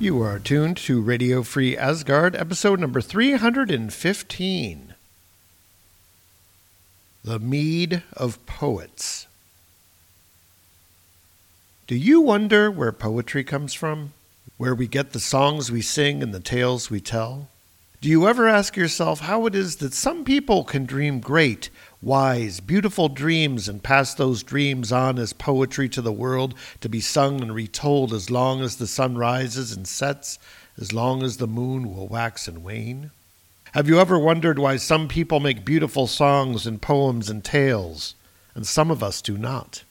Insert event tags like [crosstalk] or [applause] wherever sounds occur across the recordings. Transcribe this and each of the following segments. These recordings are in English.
You are tuned to Radio Free Asgard, episode number 315 The Mead of Poets. Do you wonder where poetry comes from? Where we get the songs we sing and the tales we tell? Do you ever ask yourself how it is that some people can dream great, wise, beautiful dreams and pass those dreams on as poetry to the world to be sung and retold as long as the sun rises and sets, as long as the moon will wax and wane? Have you ever wondered why some people make beautiful songs and poems and tales, and some of us do not?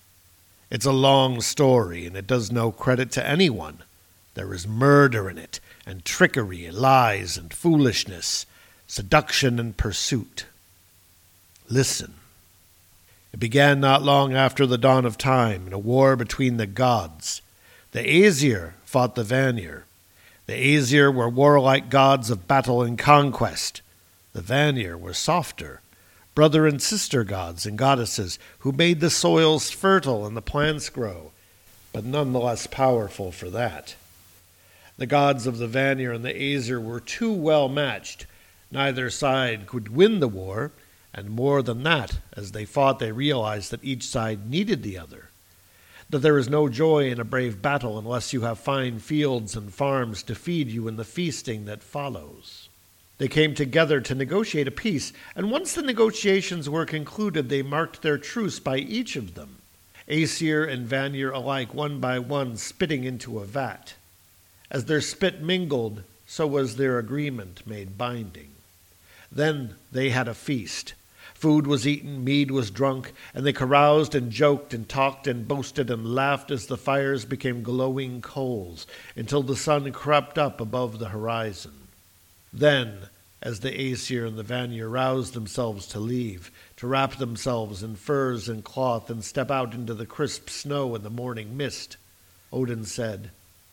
It's a long story, and it does no credit to anyone. There is murder in it, and trickery, lies, and foolishness, seduction and pursuit. Listen. It began not long after the dawn of time in a war between the gods. The Aesir fought the Vanir. The Aesir were warlike gods of battle and conquest. The Vanir were softer, brother and sister gods and goddesses who made the soils fertile and the plants grow, but none the less powerful for that. The gods of the Vanir and the Aesir were too well matched. Neither side could win the war, and more than that, as they fought, they realized that each side needed the other. That there is no joy in a brave battle unless you have fine fields and farms to feed you in the feasting that follows. They came together to negotiate a peace, and once the negotiations were concluded, they marked their truce by each of them, Aesir and Vanir alike, one by one, spitting into a vat. As their spit mingled, so was their agreement made binding. Then they had a feast. Food was eaten, mead was drunk, and they caroused and joked and talked and boasted and laughed as the fires became glowing coals until the sun crept up above the horizon. Then, as the Aesir and the Vanir roused themselves to leave, to wrap themselves in furs and cloth and step out into the crisp snow and the morning mist, Odin said,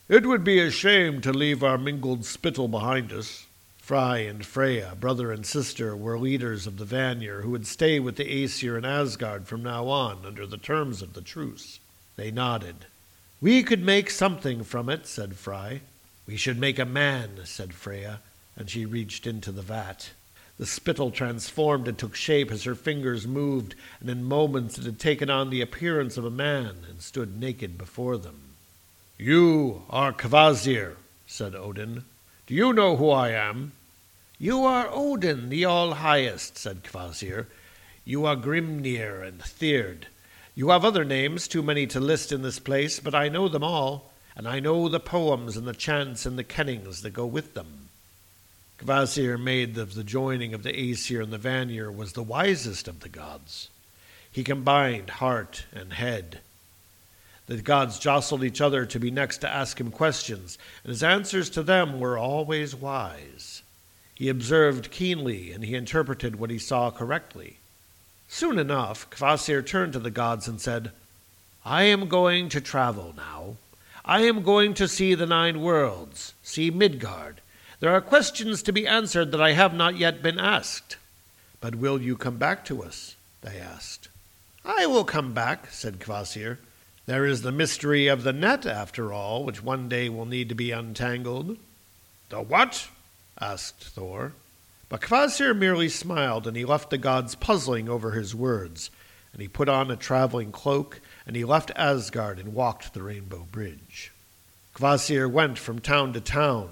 It would be a shame to leave our mingled spittle behind us. Frey and Freya, brother and sister, were leaders of the Vanir who would stay with the Aesir in Asgard from now on under the terms of the truce. They nodded. We could make something from it, said Frey. We should make a man, said Freya, and she reached into the vat. The spittle transformed and took shape as her fingers moved, and in moments it had taken on the appearance of a man and stood naked before them. You are Kvasir, said Odin. Do you know who I am? You are Odin, the All Highest, said Kvasir. You are Grimnir and Thyrd. You have other names, too many to list in this place, but I know them all, and I know the poems and the chants and the kennings that go with them. Kvasir made of the joining of the Aesir and the Vanir was the wisest of the gods. He combined heart and head. The gods jostled each other to be next to ask him questions, and his answers to them were always wise. He observed keenly, and he interpreted what he saw correctly. Soon enough, Kvasir turned to the gods and said, I am going to travel now. I am going to see the nine worlds, see Midgard. There are questions to be answered that I have not yet been asked. But will you come back to us? They asked. I will come back, said Kvasir. There is the mystery of the net, after all, which one day will need to be untangled. The what? asked Thor. But Kvasir merely smiled, and he left the gods puzzling over his words. And he put on a traveling cloak, and he left Asgard and walked the Rainbow Bridge. Kvasir went from town to town,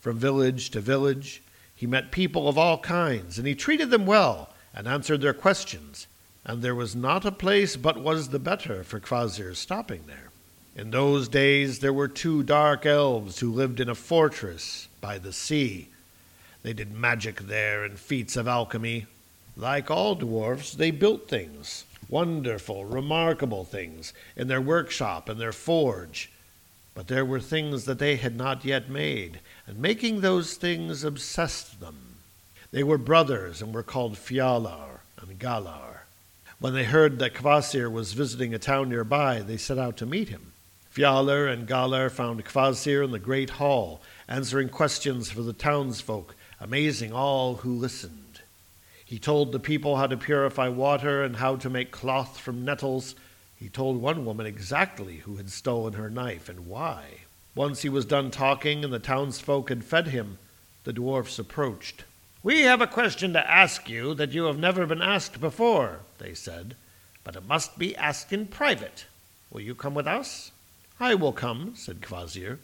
from village to village. He met people of all kinds, and he treated them well and answered their questions. And there was not a place but was the better for Kvasir's stopping there. In those days there were two dark elves who lived in a fortress by the sea. They did magic there and feats of alchemy. Like all dwarfs, they built things, wonderful, remarkable things in their workshop and their forge. But there were things that they had not yet made, and making those things obsessed them. They were brothers and were called Fjalar and Galar. When they heard that Kvasir was visiting a town nearby, they set out to meet him. Fjalar and Galar found Kvasir in the great hall, answering questions for the townsfolk, amazing all who listened. He told the people how to purify water and how to make cloth from nettles. He told one woman exactly who had stolen her knife and why. Once he was done talking and the townsfolk had fed him, the dwarfs approached. We have a question to ask you that you have never been asked before, they said, but it must be asked in private. Will you come with us? I will come, said Kvasir.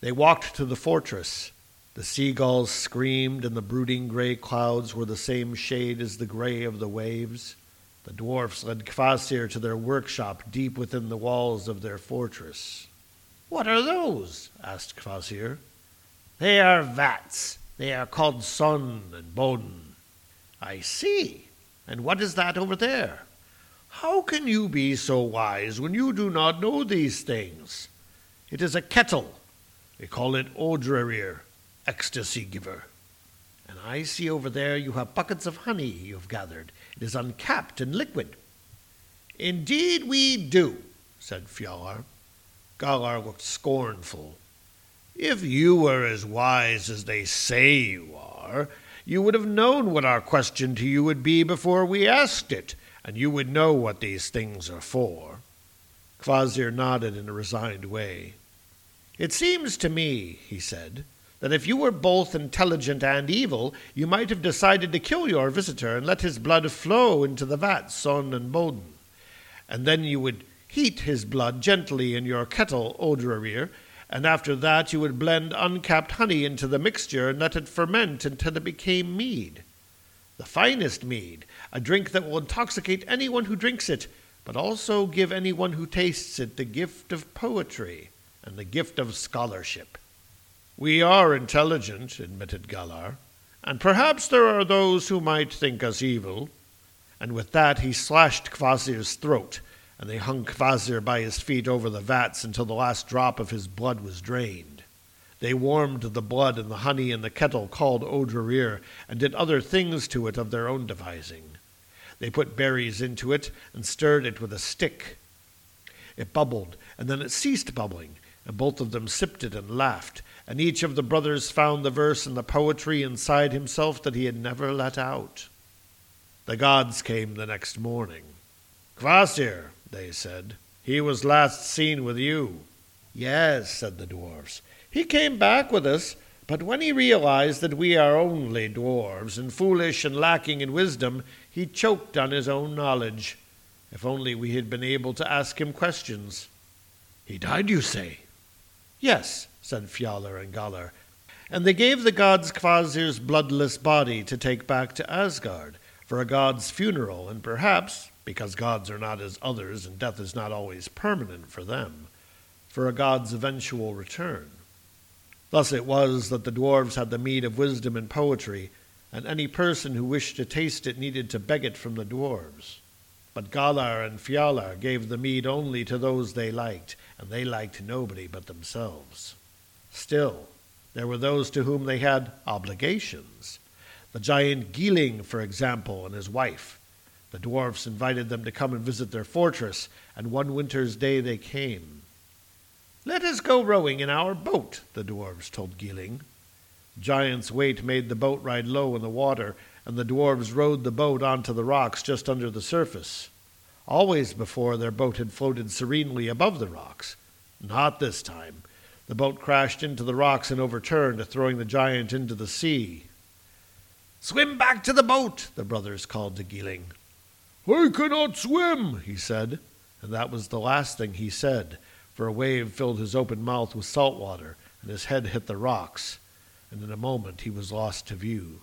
They walked to the fortress. The seagulls screamed, and the brooding gray clouds were the same shade as the gray of the waves. The dwarfs led Kvasir to their workshop deep within the walls of their fortress. What are those? asked Kvasir. They are vats. They are called Son and Bodn. I see. And what is that over there? How can you be so wise when you do not know these things? It is a kettle. We call it Odrerir ecstasy giver. And I see over there you have buckets of honey you have gathered. It is uncapped and liquid. Indeed we do, said Fjalar. Galar looked scornful. If you were as wise as they say you are, you would have known what our question to you would be before we asked it, and you would know what these things are for. Kvasir nodded in a resigned way. It seems to me, he said, that if you were both intelligent and evil, you might have decided to kill your visitor and let his blood flow into the vat, Son and Bodn. And then you would heat his blood gently in your kettle, Odrarir, and after that you would blend uncapped honey into the mixture and let it ferment until it became mead. The finest mead, a drink that will intoxicate anyone who drinks it, but also give anyone who tastes it the gift of poetry and the gift of scholarship. We are intelligent, admitted Galar, and perhaps there are those who might think us evil. And with that he slashed Kvasir's throat, and they hung Kvasir by his feet over the vats until the last drop of his blood was drained. They warmed the blood and the honey in the kettle called Odrarir, and did other things to it of their own devising. They put berries into it and stirred it with a stick. It bubbled, and then it ceased bubbling, and both of them sipped it and laughed, and each of the brothers found the verse and the poetry inside himself that he had never let out. The gods came the next morning. Kvasir, they said, he was last seen with you. Yes, said the dwarfs. He came back with us, but when he realized that we are only dwarfs and foolish and lacking in wisdom, he choked on his own knowledge. If only we had been able to ask him questions. He died, you say? Yes, said Fjalar and Galar. And they gave the gods Kvasir's bloodless body to take back to Asgard for a god's funeral, and perhaps, because gods are not as others and death is not always permanent for them, for a god's eventual return. Thus it was that the dwarves had the mead of wisdom and poetry, and any person who wished to taste it needed to beg it from the dwarves. But Galar and Fjalar gave the mead only to those they liked, and they liked nobody but themselves. Still, there were those to whom they had obligations. The giant Gilling, for example, and his wife. The dwarfs invited them to come and visit their fortress, and one winter's day they came. Let us go rowing in our boat, the dwarfs told Gilling. Giant's weight made the boat ride low in the water, and the dwarfs rowed the boat onto the rocks just under the surface. Always before, their boat had floated serenely above the rocks. Not this time. The boat crashed into the rocks and overturned, throwing the giant into the sea. Swim back to the boat, the brothers called to Gilling. I cannot swim, he said, and that was the last thing he said, for a wave filled his open mouth with salt water, and his head hit the rocks, and in a moment he was lost to view.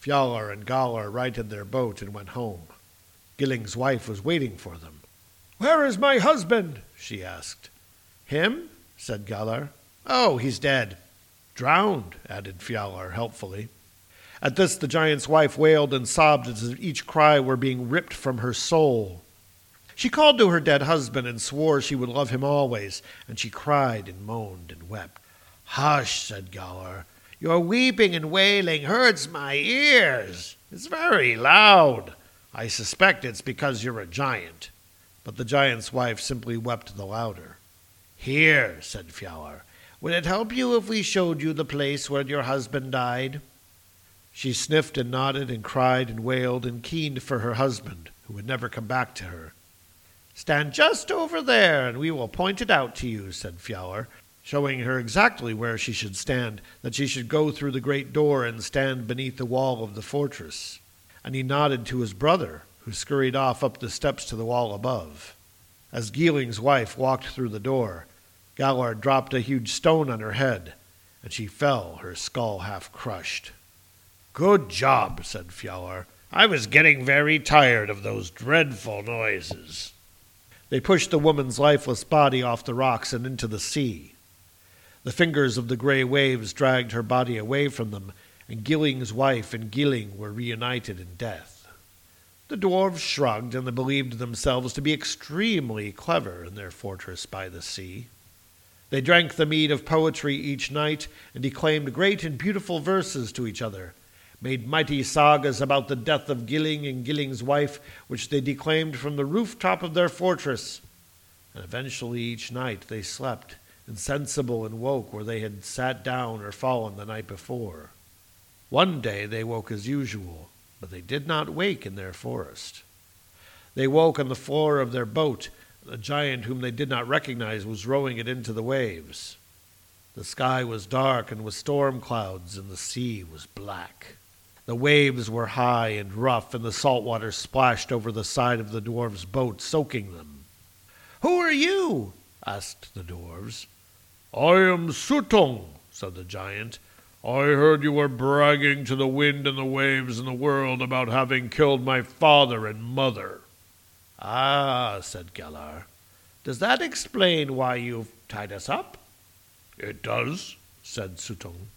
Fjalar and Galar righted their boat and went home. Gilling's wife was waiting for them. Where is my husband? she asked. Him? said Galar. Oh, he's dead. Drowned, added Fjalar helpfully. At this the giant's wife wailed and sobbed as if each cry were being ripped from her soul. She called to her dead husband and swore she would love him always, and she cried and moaned and wept. Hush, said Galar. Your weeping and wailing hurts my ears. It's very loud. I suspect it's because you're a giant. But the giant's wife simply wept the louder. Here, said Fjalar, would it help you if we showed you the place where your husband died? She sniffed and nodded and cried and wailed and keened for her husband, who would never come back to her. Stand just over there, and we will point it out to you, said Fjalar, showing her exactly where she should stand, that she should go through the great door and stand beneath the wall of the fortress. And he nodded to his brother, who scurried off up the steps to the wall above. As Gilling's wife walked through the door, Galar dropped a huge stone on her head, and she fell, her skull half crushed. Good job, said Fjalar. I was getting very tired of those dreadful noises. They pushed the woman's lifeless body off the rocks and into the sea. The fingers of the gray waves dragged her body away from them, and Gilling's wife and Gilling were reunited in death. The dwarves shrugged, and they believed themselves to be extremely clever in their fortress by the sea. They drank the mead of poetry each night, and declaimed great and beautiful verses to each other, made mighty sagas about the death of Gilling and Gilling's wife, which they declaimed from the rooftop of their fortress. And eventually each night they slept, insensible and woke where they had sat down or fallen the night before. One day they woke as usual, but they did not wake in their forest. They woke on the floor of their boat. A giant whom they did not recognize was rowing it into the waves. The sky was dark and with storm clouds, and the sea was black. The waves were high and rough, and the salt water splashed over the side of the dwarf's boat, soaking them. Who are you? asked the dwarfs. I am Suttung, said the giant. I heard you were bragging to the wind and the waves and the world about having killed my father and mother. Ah, said Galar. Does that explain why you've tied us up? It does, said Suttung.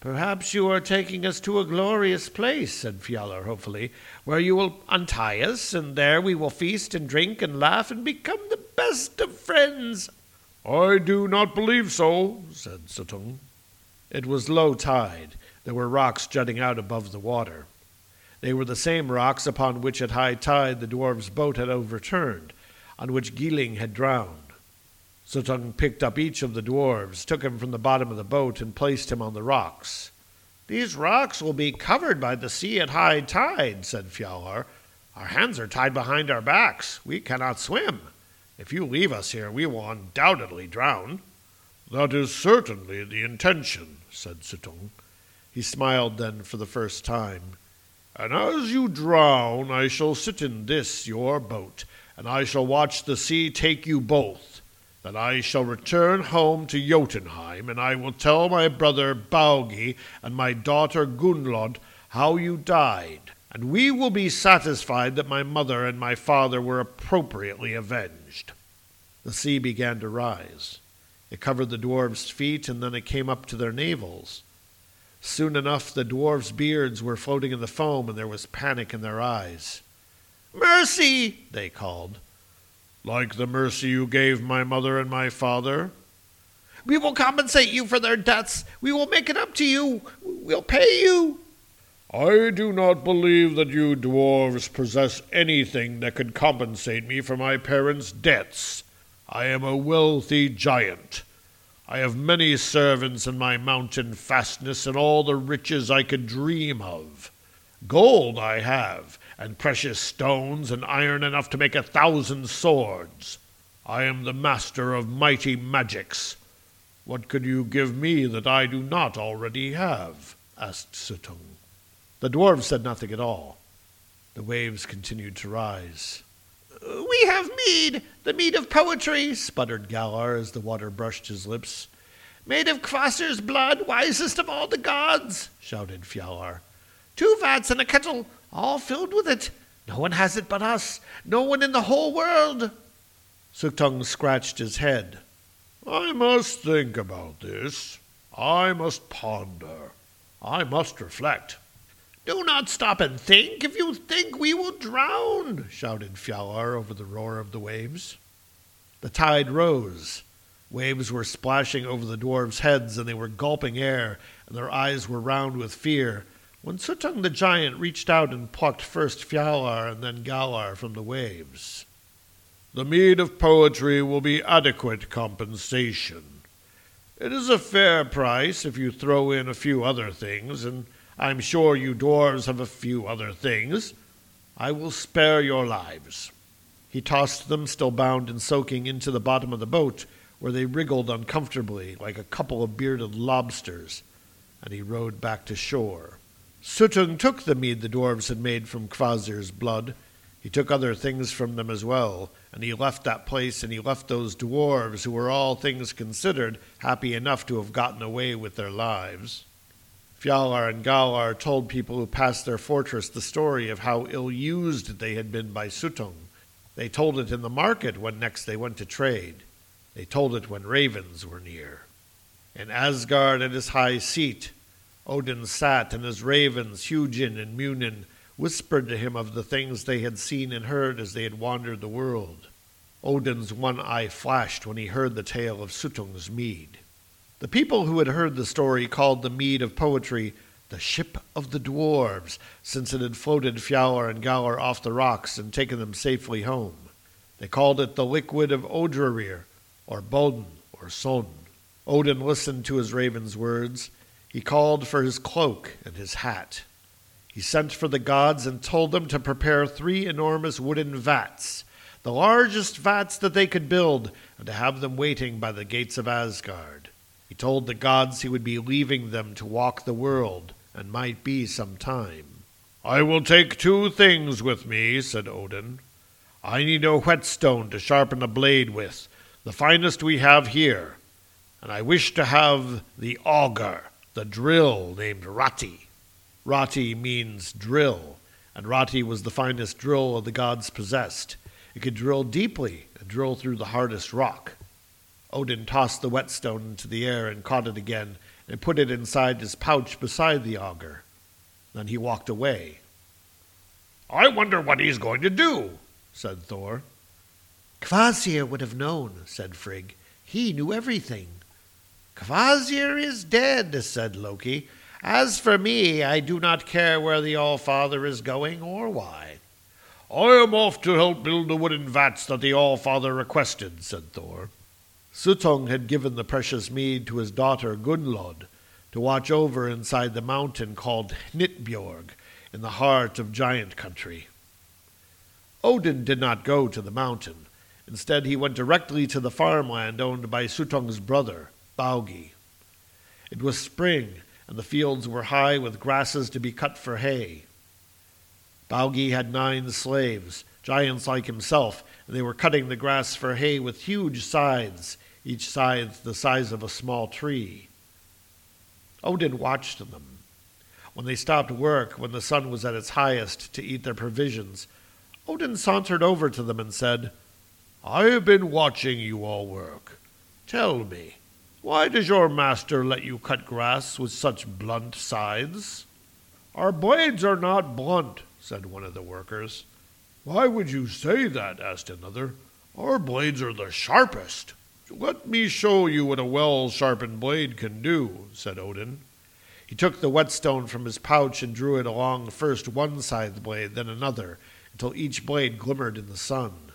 Perhaps you are taking us to a glorious place, said Fjalar hopefully, where you will untie us, and there we will feast and drink and laugh and become the best of friends. I do not believe so, said Suttung. It was low tide. There were rocks jutting out above the water. They were the same rocks upon which at high tide the dwarf's boat had overturned, on which Gilling had drowned. Suttung picked up each of the dwarfs, took him from the bottom of the boat, and placed him on the rocks. These rocks will be covered by the sea at high tide, said Fjalar. Our hands are tied behind our backs. We cannot swim. If you leave us here, we will undoubtedly drown. That is certainly the intention, said Suttung. He smiled then for the first time. And as you drown, I shall sit in this your boat, and I shall watch the sea take you both. Then I shall return home to Jotunheim, and I will tell my brother Baugi and my daughter Gunnlod how you died, and we will be satisfied that my mother and my father were appropriately avenged. The sea began to rise. It covered the dwarves' feet, and then it came up to their navels. Soon enough, the dwarves' beards were floating in the foam, and there was panic in their eyes. Mercy! they called. Like the mercy you gave my mother and my father? We will compensate you for their deaths. We will make it up to you. We'll pay you. I do not believe that you dwarves possess anything that could compensate me for my parents' debts. I am a wealthy giant. I have many servants in my mountain fastness and all the riches I could dream of. Gold I have, and precious stones and iron enough to make a thousand swords. I am the master of mighty magics. What could you give me that I do not already have? asked Suttung. The dwarves said nothing at all. The waves continued to rise. We have mead, the mead of poetry, sputtered Galar as the water brushed his lips. Made of Kvasir's blood, wisest of all the gods, shouted Fjalar. Two vats and a kettle, all filled with it. No one has it but us. No one in the whole world. Suttung scratched his head. I must think about this. I must ponder. I must reflect. Do not stop and think. If you think, we will drown, shouted Fjalar over the roar of the waves. The tide rose. Waves were splashing over the dwarves' heads, and they were gulping air, and their eyes were round with fear, when Suttung the giant reached out and plucked first Fjalar and then Galar from the waves. The mead of poetry will be adequate compensation. It is a fair price if you throw in a few other things, and I'm sure you dwarves have a few other things. I will spare your lives. He tossed them, still bound and soaking, into the bottom of the boat, where they wriggled uncomfortably like a couple of bearded lobsters, and he rowed back to shore. Suttung took the mead the dwarves had made from Kvasir's blood. He took other things from them as well, and he left that place and he left those dwarves who were all things considered happy enough to have gotten away with their lives. Fjalar and Galar told people who passed their fortress the story of how ill used they had been by Suttung. They told it in the market when next they went to trade. They told it when ravens were near. In Asgard at his high seat, Odin sat, and his ravens, Hugin and Munin, whispered to him of the things they had seen and heard as they had wandered the world. Odin's one eye flashed when he heard the tale of Suttung's mead. The people who had heard the story called the mead of poetry the ship of the dwarves, since it had floated Fjalar and Galar off the rocks and taken them safely home. They called it the liquid of Odrarir, or Bodn, or Son. Odin listened to his raven's words. He called for his cloak and his hat. He sent for the gods and told them to prepare three enormous wooden vats, the largest vats that they could build, and to have them waiting by the gates of Asgard. He told the gods he would be leaving them to walk the world, and might be some time. I will take two things with me, said Odin. I need a whetstone to sharpen a blade with, the finest we have here, and I wish to have the auger the drill named Rati. Rati means drill, and Rati was the finest drill of the gods possessed. It could drill deeply and drill through the hardest rock. Odin tossed the whetstone into the air and caught it again and put it inside his pouch beside the auger. Then he walked away. I wonder what he's going to do, said Thor. Kvasir would have known, said Frigg. He knew everything. Kvasir is dead, said Loki. As for me, I do not care where the Allfather is going or why. I am off to help build the wooden vats that the Allfather requested, said Thor. Suttung had given the precious mead to his daughter Gunnlod to watch over inside the mountain called Hnitbjorg in the heart of giant country. Odin did not go to the mountain. Instead, he went directly to the farmland owned by Suttung's brother, Baugi. It was spring, and the fields were high with grasses to be cut for hay. Baugi had nine slaves, giants like himself, and they were cutting the grass for hay with huge scythes, each scythe the size of a small tree. Odin watched them. When they stopped work, when the sun was at its highest, to eat their provisions, Odin sauntered over to them and said, I have been watching you all work. Tell me, why does your master let you cut grass with such blunt scythes? Our blades are not blunt, said one of the workers. Why would you say that? asked another. Our blades are the sharpest. Let me show you what a well sharpened blade can do, said Odin. He took the whetstone from his pouch and drew it along first one scythe blade, then another, until each blade glimmered in the sun.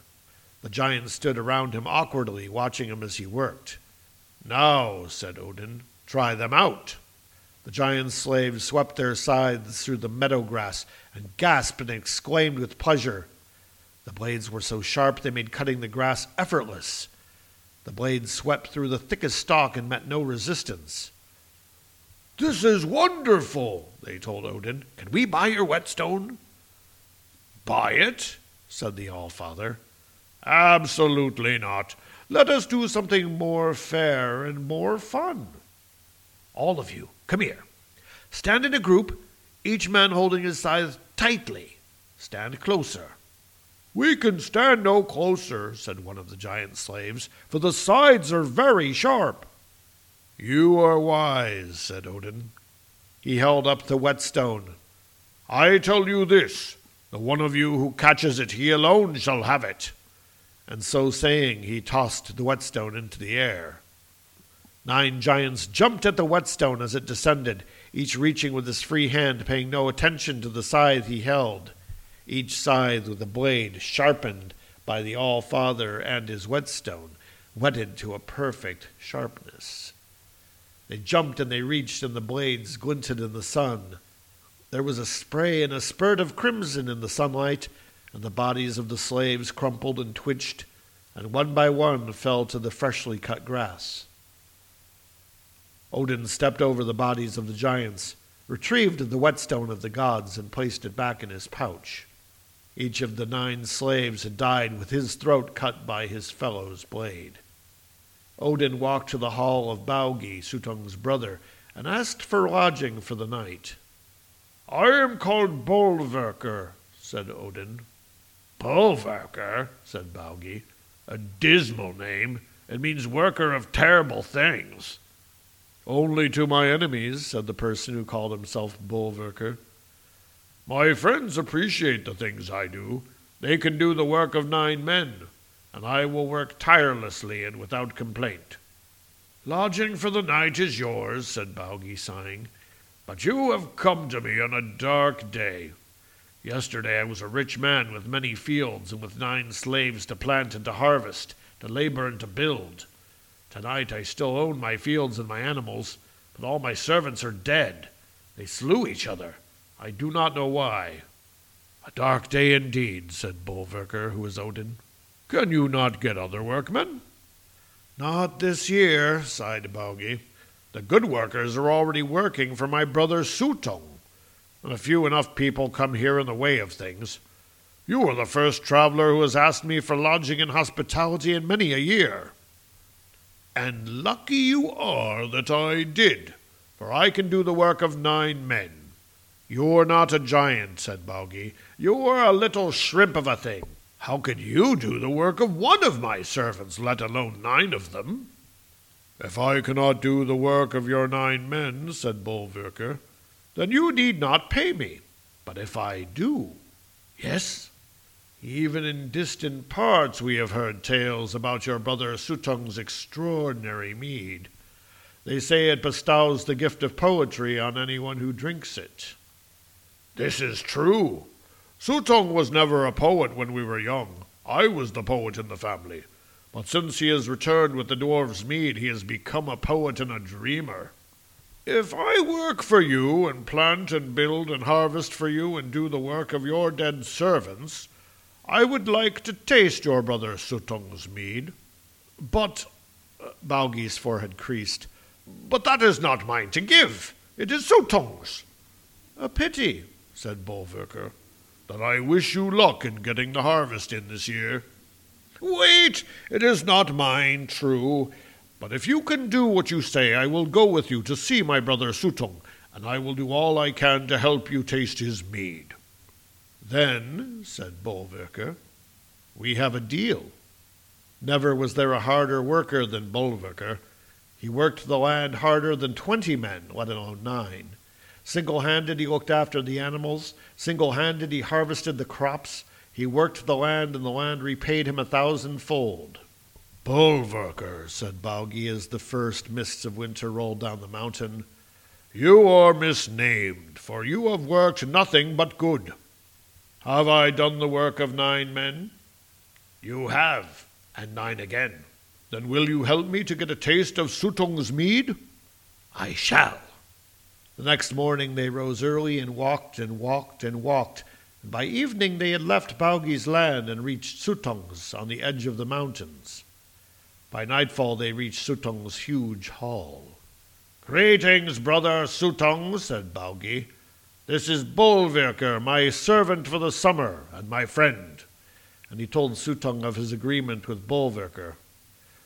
The giants stood around him awkwardly, watching him as he worked. Now, said Odin, try them out. The giant slaves swept their scythes through the meadow grass and gasped and exclaimed with pleasure. The blades were so sharp they made cutting the grass effortless. The blades swept through the thickest stalk and met no resistance. This is wonderful, they told Odin. Can we buy your whetstone? Buy it? said the Allfather. Absolutely not. Let us do something more fair and more fun. All of you, come here. Stand in a group, each man holding his scythe tightly. Stand closer. We can stand no closer, said one of the giant slaves, for the sides are very sharp. You are wise, said Odin. He held up the whetstone. I tell you this the one of you who catches it, he alone shall have it. And so saying, he tossed the whetstone into the air. Nine giants jumped at the whetstone as it descended, each reaching with his free hand, paying no attention to the scythe he held, each scythe with a blade sharpened by the All Father and his whetstone, whetted to a perfect sharpness. They jumped and they reached, and the blades glinted in the sun. There was a spray and a spurt of crimson in the sunlight, and the bodies of the slaves crumpled and twitched, and one by one fell to the freshly cut grass. Odin stepped over the bodies of the giants, retrieved the whetstone of the gods, and placed it back in his pouch. Each of the nine slaves had died with his throat cut by his fellow's blade. Odin walked to the hall of Baugi, Suttung's brother, and asked for lodging for the night. I am called Bolverker, said Odin. Bolverker, said Baugi. A dismal name. It means worker of terrible things. Only to my enemies, said the person who called himself Bolverker. My friends appreciate the things I do. They can do the work of nine men, and I will work tirelessly and without complaint. Lodging for the night is yours, said Baugi, sighing. But you have come to me on a dark day. Yesterday I was a rich man with many fields and with nine slaves to plant and to harvest, to labor and to build. Tonight I still own my fields and my animals, but all my servants are dead. They slew each other. I do not know why. A dark day indeed, said Bolverker, who was Odin. Can you not get other workmen? Not this year, sighed Baugi. The good workers are already working for my brother Suttung, and a few enough people come here in the way of things. You are the first traveler who has asked me for lodging and hospitality in many a year. And lucky you are that I did, for I can do the work of nine men. You're not a giant, said Baugi. You're a little shrimp of a thing. How could you do the work of one of my servants, let alone nine of them? If I cannot do the work of your nine men, said Bolverker, then you need not pay me. But if I do, yes, even in distant parts we have heard tales about your brother Suttung's extraordinary mead. They say it bestows the gift of poetry on anyone who drinks it. This is true. Suttung was never a poet when we were young. I was the poet in the family. But since he has returned with the dwarf's mead, he has become a poet and a dreamer. If I work for you, and plant and build and harvest for you, and do the work of your dead servants, I would like to taste your brother Suttung's mead. But, uh, Baugi's forehead creased, but that is not mine to give. It is Suttung's. A pity, said Bolverker. Then I wish you luck in getting the harvest in this year. Wait, it is not mine, true. But if you can do what you say, I will go with you to see my brother Suttung, and I will do all I can to help you taste his mead. Then, said Bolverker, we have a deal. Never was there a harder worker than Bolverker. He worked the land harder than twenty men, let alone nine. Single handed, he looked after the animals. Single handed, he harvested the crops. He worked the land, and the land repaid him a thousandfold. Bolverker, said Baugi as the first mists of winter rolled down the mountain, you are misnamed, for you have worked nothing but good. Have I done the work of nine men? You have, and nine again. Then will you help me to get a taste of Suttung's mead? I shall. The next morning they rose early and walked and walked and walked and by evening they had left Baugi's land and reached Suttung's on the edge of the mountains. By nightfall they reached Suttung's huge hall. Greetings, brother Suttung, said Baugi. This is Bolverker, my servant for the summer, and my friend. And he told Suttung of his agreement with Bolverker.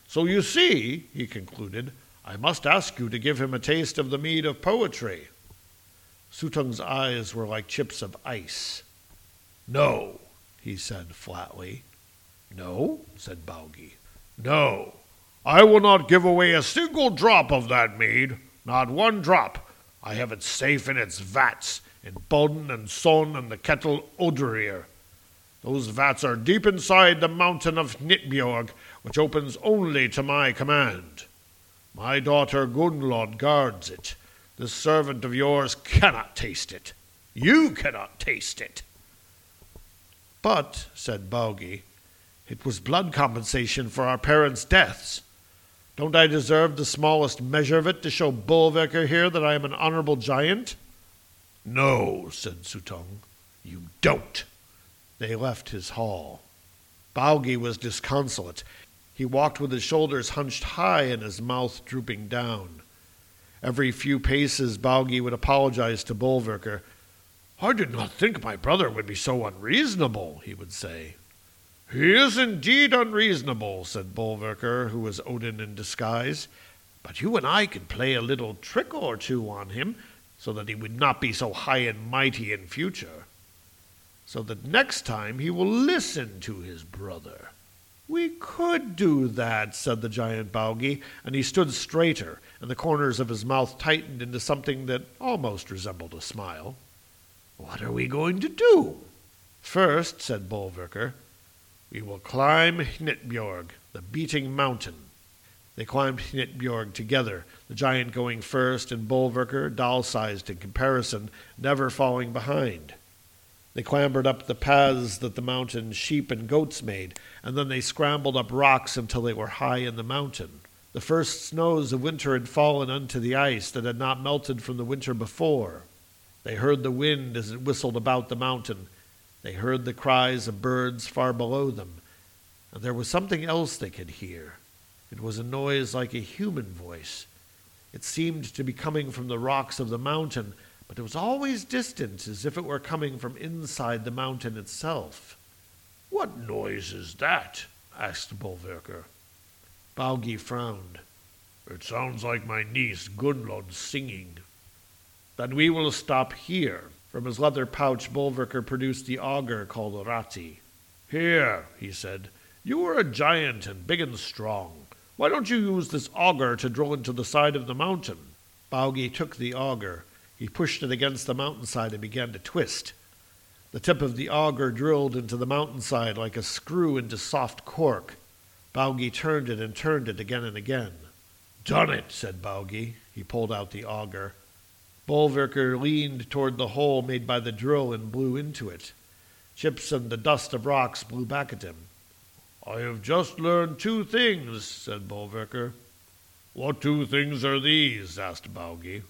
So you see, he concluded, I must ask you to give him a taste of the mead of poetry. Suttung's eyes were like chips of ice. No, he said flatly. No, said Baugi. No, I will not give away a single drop of that mead, not one drop. I have it safe in its vats, in Bodn and Son and the kettle Oderir. Those vats are deep inside the mountain of Hnitbjorg, which opens only to my command. My daughter Gunnlod guards it. This servant of yours cannot taste it. You cannot taste it. But, said Baugi, it was blood compensation for our parents' deaths. Don't I deserve the smallest measure of it to show Bolverker here that I am an honorable giant? No, said Suttung, you don't. They left his hall. Baugi was disconsolate. He walked with his shoulders hunched high and his mouth drooping down. Every few paces, Baugi would apologize to Bolverker. I did not think my brother would be so unreasonable, he would say. He is indeed unreasonable, said Bolverker, who was Odin in disguise. But you and I could play a little trick or two on him, so that he would not be so high and mighty in future so that next time he will listen to his brother. We could do that, said the giant Baugi, and he stood straighter, and the corners of his mouth tightened into something that almost resembled a smile. What are we going to do? First, said Bolverker, we will climb Hnitbjorg, the beating mountain. They climbed Hnitbjorg together, the giant going first, and Bolverker, doll sized in comparison, never falling behind. They clambered up the paths that the mountain sheep and goats made, and then they scrambled up rocks until they were high in the mountain. The first snows of winter had fallen unto the ice that had not melted from the winter before. They heard the wind as it whistled about the mountain. They heard the cries of birds far below them. And there was something else they could hear. It was a noise like a human voice. It seemed to be coming from the rocks of the mountain but it was always distant, as if it were coming from inside the mountain itself. What noise is that? asked Bolverker. Baugi frowned. It sounds like my niece Gunnlod singing. Then we will stop here. From his leather pouch, Bolverker produced the auger called Rati. Here, he said, you are a giant and big and strong. Why don't you use this auger to drill into the side of the mountain? Baugi took the auger he pushed it against the mountainside and began to twist. The tip of the auger drilled into the mountainside like a screw into soft cork. Baugi turned it and turned it again and again. Done it, said Baugi. He pulled out the auger. Bolverker leaned toward the hole made by the drill and blew into it. Chips and the dust of rocks blew back at him. I have just learned two things, said Bolverker. What two things are these? asked Baugi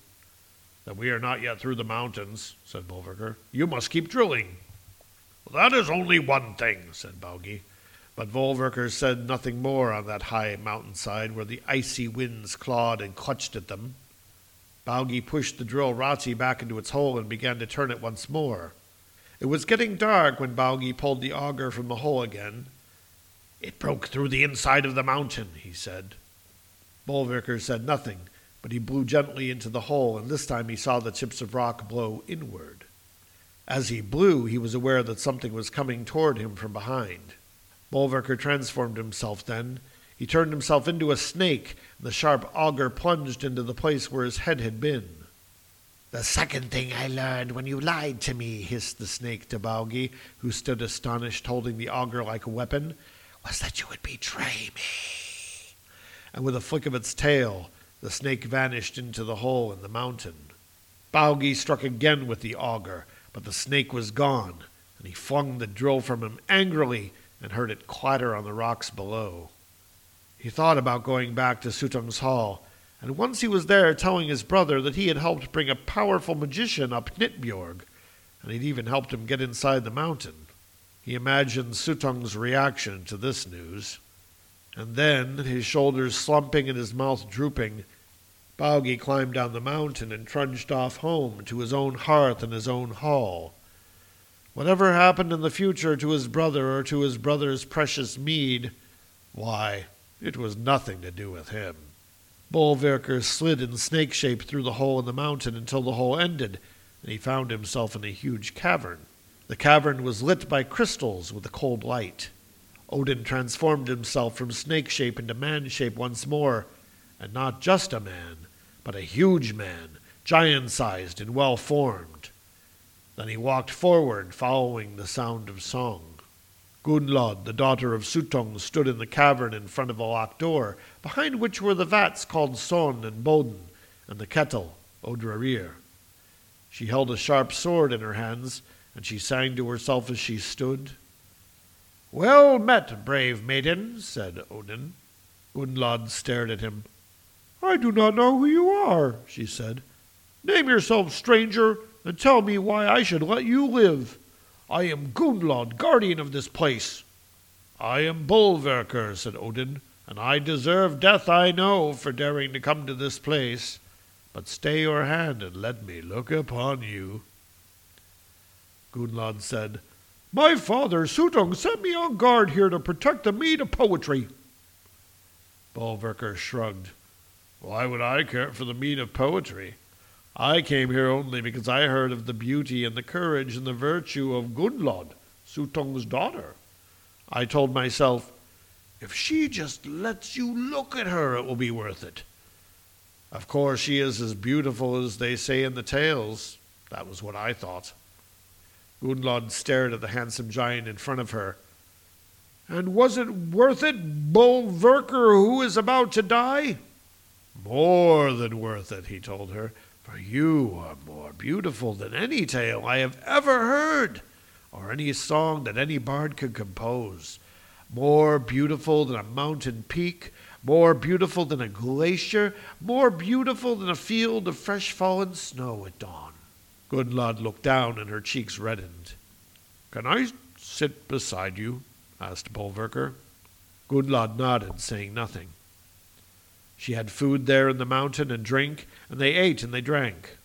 that we are not yet through the mountains, said Bolverker. You must keep drilling. That is only one thing, said Baugi. But Bolverker said nothing more on that high mountainside where the icy winds clawed and clutched at them. Baugi pushed the drill Rati back into its hole and began to turn it once more. It was getting dark when Baugi pulled the auger from the hole again. It broke through the inside of the mountain, he said. Bolverker said nothing, but he blew gently into the hole, and this time he saw the chips of rock blow inward. As he blew, he was aware that something was coming toward him from behind. Bolverker transformed himself then. He turned himself into a snake, and the sharp auger plunged into the place where his head had been. The second thing I learned when you lied to me, hissed the snake to Baugi, who stood astonished, holding the auger like a weapon, was that you would betray me. And with a flick of its tail, the snake vanished into the hole in the mountain. Baugi struck again with the auger, but the snake was gone, and he flung the drill from him angrily and heard it clatter on the rocks below. He thought about going back to Suttung's hall, and once he was there telling his brother that he had helped bring a powerful magician up Hnitbjorg, and he'd even helped him get inside the mountain. He imagined Suttung's reaction to this news. And then, his shoulders slumping and his mouth drooping, Baugi climbed down the mountain and trudged off home to his own hearth and his own hall. Whatever happened in the future to his brother or to his brother's precious mead, why, it was nothing to do with him. Bolverker slid in snake shape through the hole in the mountain until the hole ended, and he found himself in a huge cavern. The cavern was lit by crystals with a cold light. Odin transformed himself from snake shape into man shape once more, and not just a man, but a huge man, giant sized and well formed. Then he walked forward, following the sound of song. Gunnlod, the daughter of Suttung, stood in the cavern in front of a locked door, behind which were the vats called Son and Bodn, and the kettle, Odrarir. She held a sharp sword in her hands, and she sang to herself as she stood. Well met, brave maiden, said Odin. Gunnlod stared at him. I do not know who you are, she said. Name yourself, stranger, and tell me why I should let you live. I am Gunnlod, guardian of this place. I am Bolverker, said Odin, and I deserve death, I know, for daring to come to this place. But stay your hand and let me look upon you. Gunnlod said, My father, Suttung, sent me on guard here to protect the mead of poetry. Bolverker shrugged. Why would I care for the mead of poetry? I came here only because I heard of the beauty and the courage and the virtue of Gunnlod, Suttung's daughter. I told myself, if she just lets you look at her, it will be worth it. Of course, she is as beautiful as they say in the tales. That was what I thought. Gunnlod stared at the handsome giant in front of her. And was it worth it, Bolverker, who is about to die? More than worth it, he told her. For you are more beautiful than any tale I have ever heard, or any song that any bard could compose. More beautiful than a mountain peak, more beautiful than a glacier, more beautiful than a field of fresh fallen snow at dawn. Gunnlod looked down and her cheeks reddened. Can I sit beside you? asked Bolverker. Gunnlod nodded, saying nothing. She had food there in the mountain and drink, and they ate and they drank.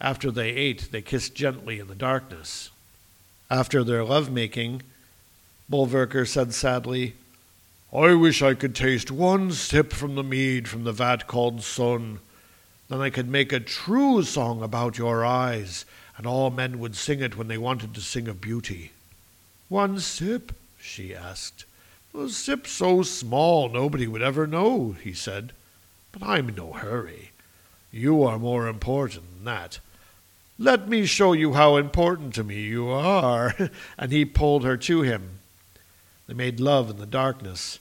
After they ate, they kissed gently in the darkness. After their love-making, Bolverker said sadly, I wish I could taste one sip from the mead from the vat called Son. Then I could make a true song about your eyes, and all men would sing it when they wanted to sing of beauty. One sip? she asked. A sip so small nobody would ever know, he said. But I'm in no hurry. You are more important than that. Let me show you how important to me you are. [laughs] and he pulled her to him. They made love in the darkness.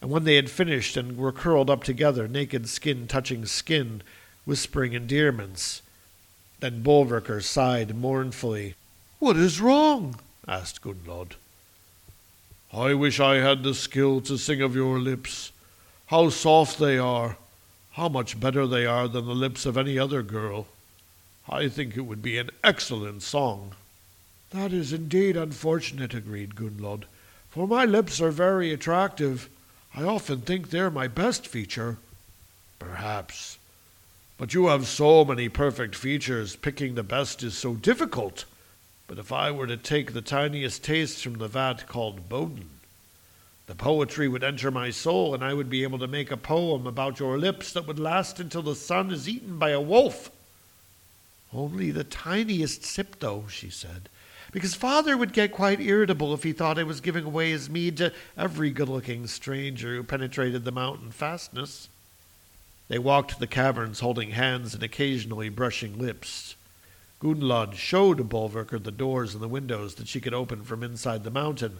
And when they had finished and were curled up together, naked skin touching skin, whispering endearments, then Bolverker sighed mournfully. What is wrong? asked Gunnlod. I wish I had the skill to sing of your lips. How soft they are! How much better they are than the lips of any other girl. I think it would be an excellent song. That is indeed unfortunate, agreed Gunnlod, for my lips are very attractive. I often think they're my best feature. Perhaps. But you have so many perfect features, picking the best is so difficult. But if I were to take the tiniest taste from the vat called Bodn, the poetry would enter my soul, and I would be able to make a poem about your lips that would last until the sun is eaten by a wolf. Only the tiniest sip, though, she said, because father would get quite irritable if he thought I was giving away his mead to every good looking stranger who penetrated the mountain fastness. They walked the caverns holding hands and occasionally brushing lips. Gunnlod showed Bolverker the doors and the windows that she could open from inside the mountain,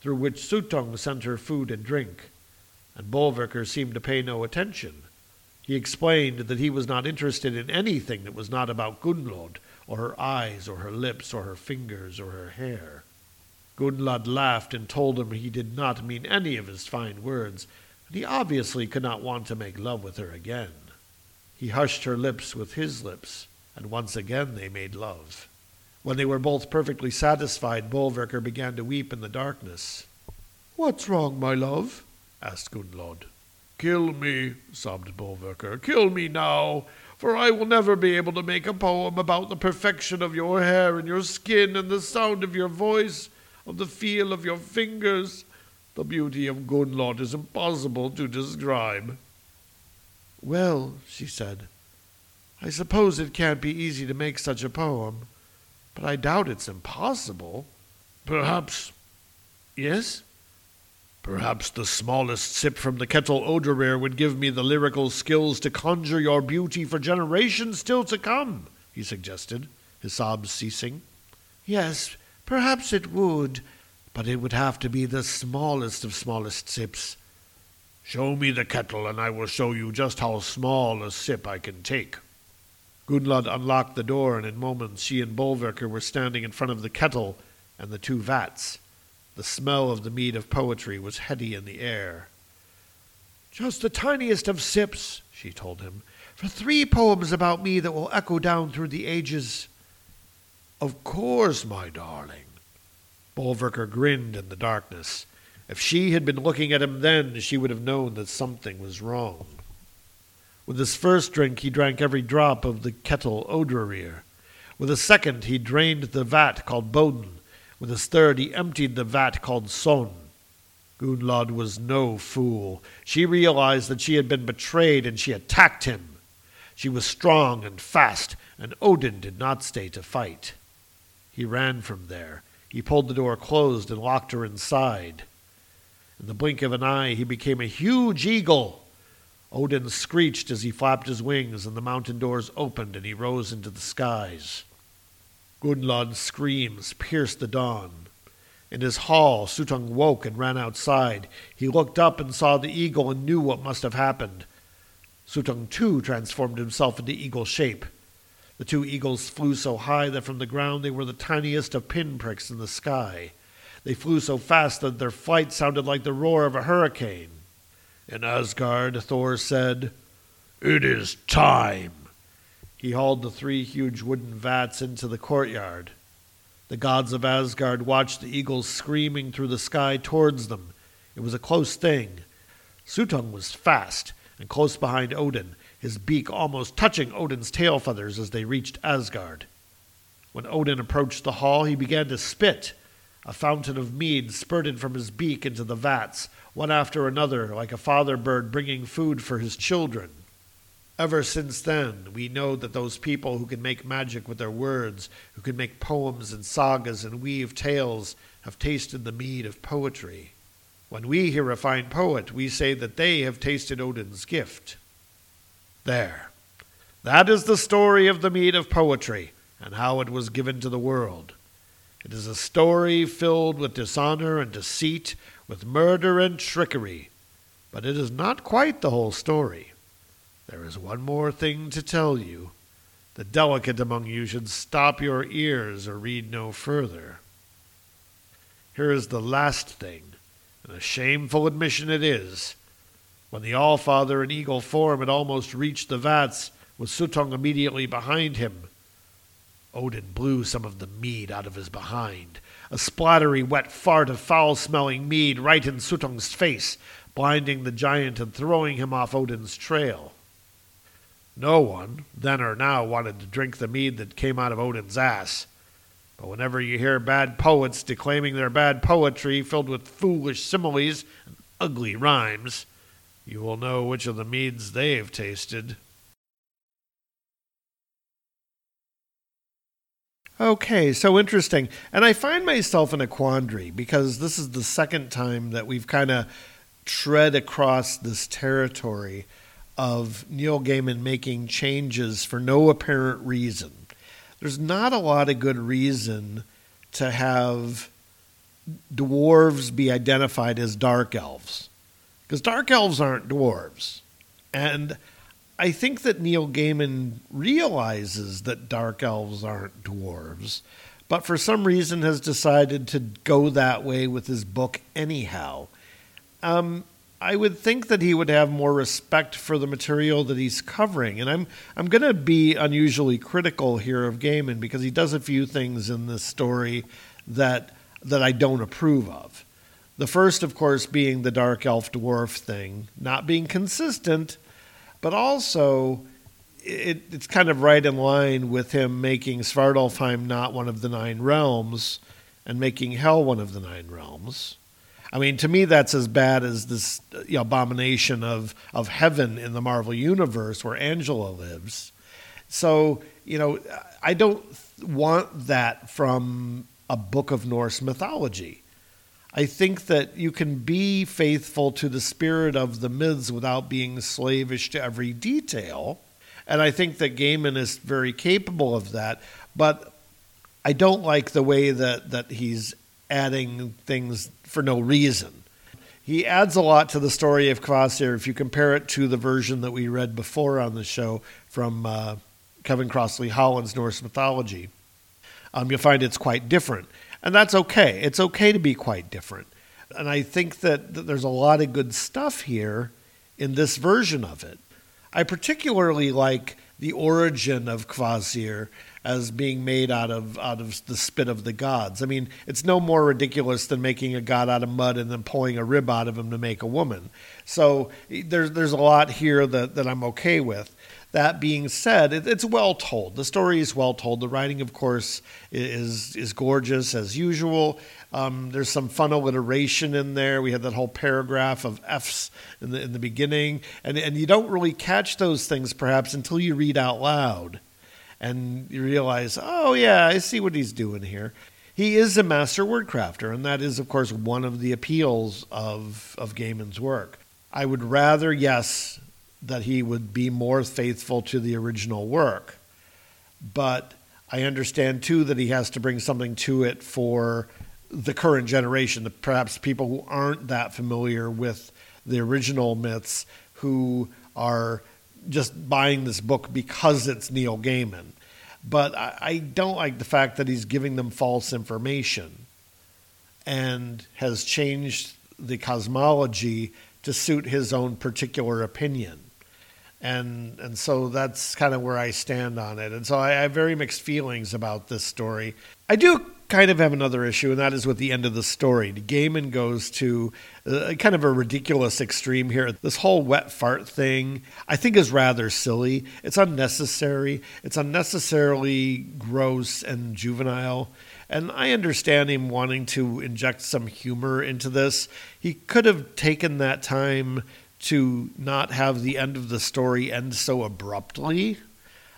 through which Suttung sent her food and drink, and Bolverker seemed to pay no attention. He explained that he was not interested in anything that was not about Gunnlod, or her eyes, or her lips, or her fingers, or her hair. Gunnlod laughed and told him he did not mean any of his fine words, and he obviously could not want to make love with her again. He hushed her lips with his lips, and once again they made love. When they were both perfectly satisfied, Bolverker began to weep in the darkness. What's wrong, my love? asked Gunnlod. Kill me, sobbed Bolverker. Kill me now, for I will never be able to make a poem about the perfection of your hair and your skin and the sound of your voice, of the feel of your fingers. The beauty of Gunnlod is impossible to describe. Well, she said, I suppose it can't be easy to make such a poem, but I doubt it's impossible. Perhaps. Yes? Perhaps the smallest sip from the kettle Odrerir would give me the lyrical skills to conjure your beauty for generations still to come, he suggested, his sobs ceasing. Yes, perhaps it would, but it would have to be the smallest of smallest sips. Show me the kettle, and I will show you just how small a sip I can take. Gunnlod unlocked the door, and in moments she and Bolverker were standing in front of the kettle and the two vats. The smell of the mead of poetry was heady in the air. Just the tiniest of sips, she told him, for three poems about me that will echo down through the ages. Of course, my darling. Bolverker grinned in the darkness. If she had been looking at him then, she would have known that something was wrong. With his first drink, he drank every drop of the kettle Odrerir. With his second, he drained the vat called Bodn. With his third, he emptied the vat called Son. Gunnlod was no fool. She realized that she had been betrayed and she attacked him. She was strong and fast, and Odin did not stay to fight. He ran from there. He pulled the door closed and locked her inside. In the blink of an eye, he became a huge eagle. Odin screeched as he flapped his wings, and the mountain doors opened, and he rose into the skies. Gunnlod's screams pierced the dawn. In his hall, Suttung woke and ran outside. He looked up and saw the eagle and knew what must have happened. Suttung too transformed himself into eagle shape. The two eagles flew so high that from the ground they were the tiniest of pinpricks in the sky. They flew so fast that their flight sounded like the roar of a hurricane. In Asgard, Thor said, It is time. He hauled the three huge wooden vats into the courtyard. The gods of Asgard watched the eagles screaming through the sky towards them. It was a close thing. Suttung was fast and close behind Odin, his beak almost touching Odin's tail feathers as they reached Asgard. When Odin approached the hall, he began to spit. A fountain of mead spurted from his beak into the vats, one after another, like a father bird bringing food for his children. Ever since then, we know that those people who can make magic with their words, who can make poems and sagas and weave tales, have tasted the mead of poetry. When we hear a fine poet, we say that they have tasted Odin's gift. There. That is the story of the mead of poetry and how it was given to the world. It is a story filled with dishonor and deceit, with murder and trickery, but it is not quite the whole story. There is one more thing to tell you. The delicate among you should stop your ears or read no further. Here is the last thing, and a shameful admission it is. When the Allfather in eagle form had almost reached the vats, with Suttung immediately behind him, Odin blew some of the mead out of his behind. A splattery wet fart of foul smelling mead right in Suttung's face, blinding the giant and throwing him off Odin's trail. No one, then or now, wanted to drink the mead that came out of Odin's ass. But whenever you hear bad poets declaiming their bad poetry filled with foolish similes and ugly rhymes, you will know which of the meads they've tasted. Okay, so interesting. And I find myself in a quandary because this is the second time that we've kind of tread across this territory of Neil Gaiman making changes for no apparent reason. There's not a lot of good reason to have dwarves be identified as dark elves because dark elves aren't dwarves. And I think that Neil Gaiman realizes that dark elves aren't dwarves, but for some reason has decided to go that way with his book anyhow. Um, I would think that he would have more respect for the material that he's covering, and I'm I'm going to be unusually critical here of Gaiman because he does a few things in this story that that I don't approve of. The first, of course, being the dark elf dwarf thing, not being consistent but also it, it's kind of right in line with him making Svartalfheim not one of the nine realms and making Hell one of the nine realms. I mean, to me, that's as bad as this you know, abomination of, of heaven in the Marvel Universe where Angela lives. So, you know, I don't want that from a book of Norse mythology. I think that you can be faithful to the spirit of the myths without being slavish to every detail. And I think that Gaiman is very capable of that. But I don't like the way that, that he's adding things for no reason. He adds a lot to the story of Kvasir if you compare it to the version that we read before on the show from uh, Kevin Crossley Holland's Norse mythology. Um, you'll find it's quite different. And that's okay. It's okay to be quite different. And I think that, that there's a lot of good stuff here in this version of it. I particularly like the origin of Kvasir as being made out of out of the spit of the gods. I mean, it's no more ridiculous than making a god out of mud and then pulling a rib out of him to make a woman. So there's there's a lot here that, that I'm okay with. That being said, it, it's well told. The story is well told. The writing, of course, is is gorgeous as usual. Um, there's some fun alliteration in there. We had that whole paragraph of F's in the in the beginning, and and you don't really catch those things perhaps until you read out loud, and you realize, oh yeah, I see what he's doing here. He is a master word crafter, and that is, of course, one of the appeals of of Gaiman's work. I would rather, yes, that he would be more faithful to the original work. But I understand too that he has to bring something to it for the current generation, perhaps people who aren't that familiar with the original myths who are just buying this book because it's Neil Gaiman. But I, I don't like the fact that he's giving them false information and has changed the cosmology to suit his own particular opinion and and so that's kind of where I stand on it. And so I, I have very mixed feelings about this story. I do kind of have another issue, and that is with the end of the story. Gaiman goes to uh, kind of a ridiculous extreme here. This whole wet fart thing, I think, is rather silly. It's unnecessary. It's unnecessarily gross and juvenile. And I understand him wanting to inject some humor into this. He could have taken that time to not have the end of the story end so abruptly.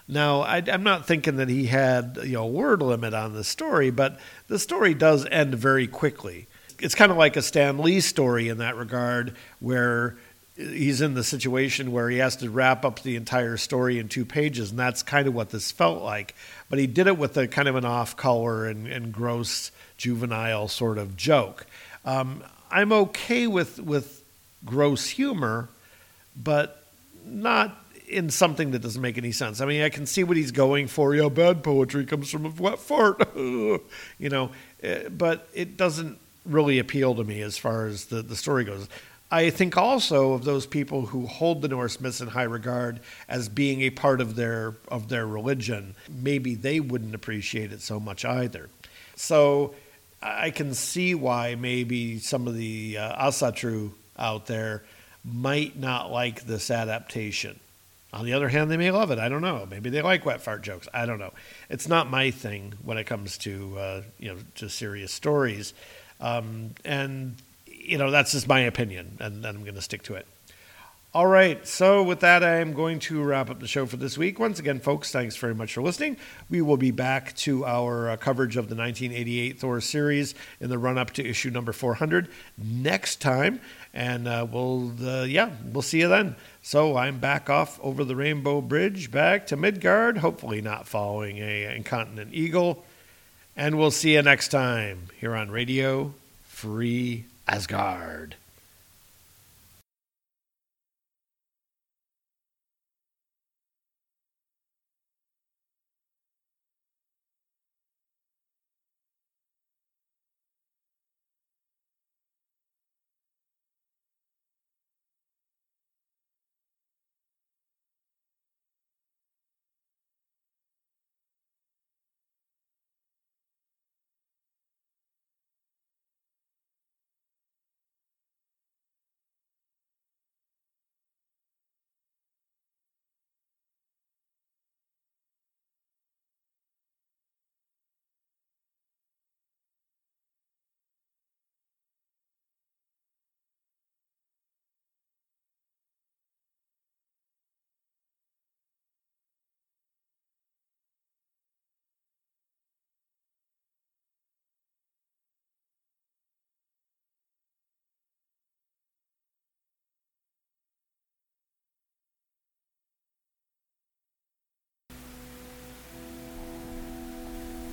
Now, I, am not thinking that he had you know word limit on the story, but the story does end very quickly. It's kind of like a Stan Lee story in that regard, where he's in the situation where he has to wrap up the entire story in two pages, and that's kind of what this felt like. But he did it with a kind of an off-color and, and gross juvenile sort of joke. Um, I'm okay with with gross humor, but not in something that doesn't make any sense. I mean, I can see what he's going for. Yeah, bad poetry comes from a wet fart, [laughs] you know, eh, but it doesn't really appeal to me as far as the, the story goes. I think also of those people who hold the Norse myths in high regard as being a part of their of their religion. Maybe they wouldn't appreciate it so much either. So I can see why maybe some of the uh, Asatru out there might not like this adaptation. On the other hand, they may love it. I don't know. Maybe they like wet fart jokes. I don't know. It's not my thing when it comes to uh, you know to serious stories, um, and you know that's just my opinion, and, and I'm going to stick to it. All right, so with that, I am going to wrap up the show for this week. Once again, folks, thanks very much for listening. We will be back to our uh, coverage of the 1988 Thor series in the run up to issue number 400 next time. And uh, we'll, uh, yeah, we'll see you then. So I'm back off over the Rainbow Bridge back to Midgard, hopefully not following a incontinent eagle. And we'll see you next time here on Radio Free Asgard.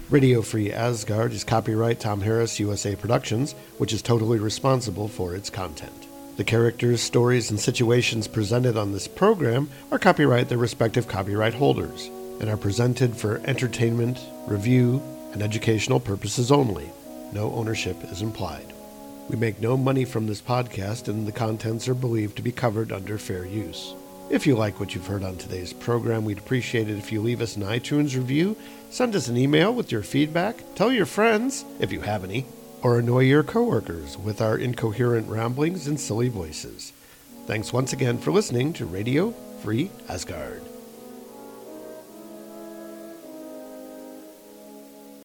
Radio Free Asgard is copyright Tom Harris USA Productions, which is totally responsible for its content. The characters, stories, and situations presented on this program are copyright their respective copyright holders and are presented for entertainment, review, and educational purposes only. No ownership is implied. We make no money from this podcast, and the contents are believed to be covered under fair use. If you like what you've heard on today's program, we'd appreciate it if you leave us an iTunes review, send us an email with your feedback, tell your friends, if you have any, or annoy your coworkers with our incoherent ramblings and silly voices. Thanks once again for listening to Radio Free Asgard.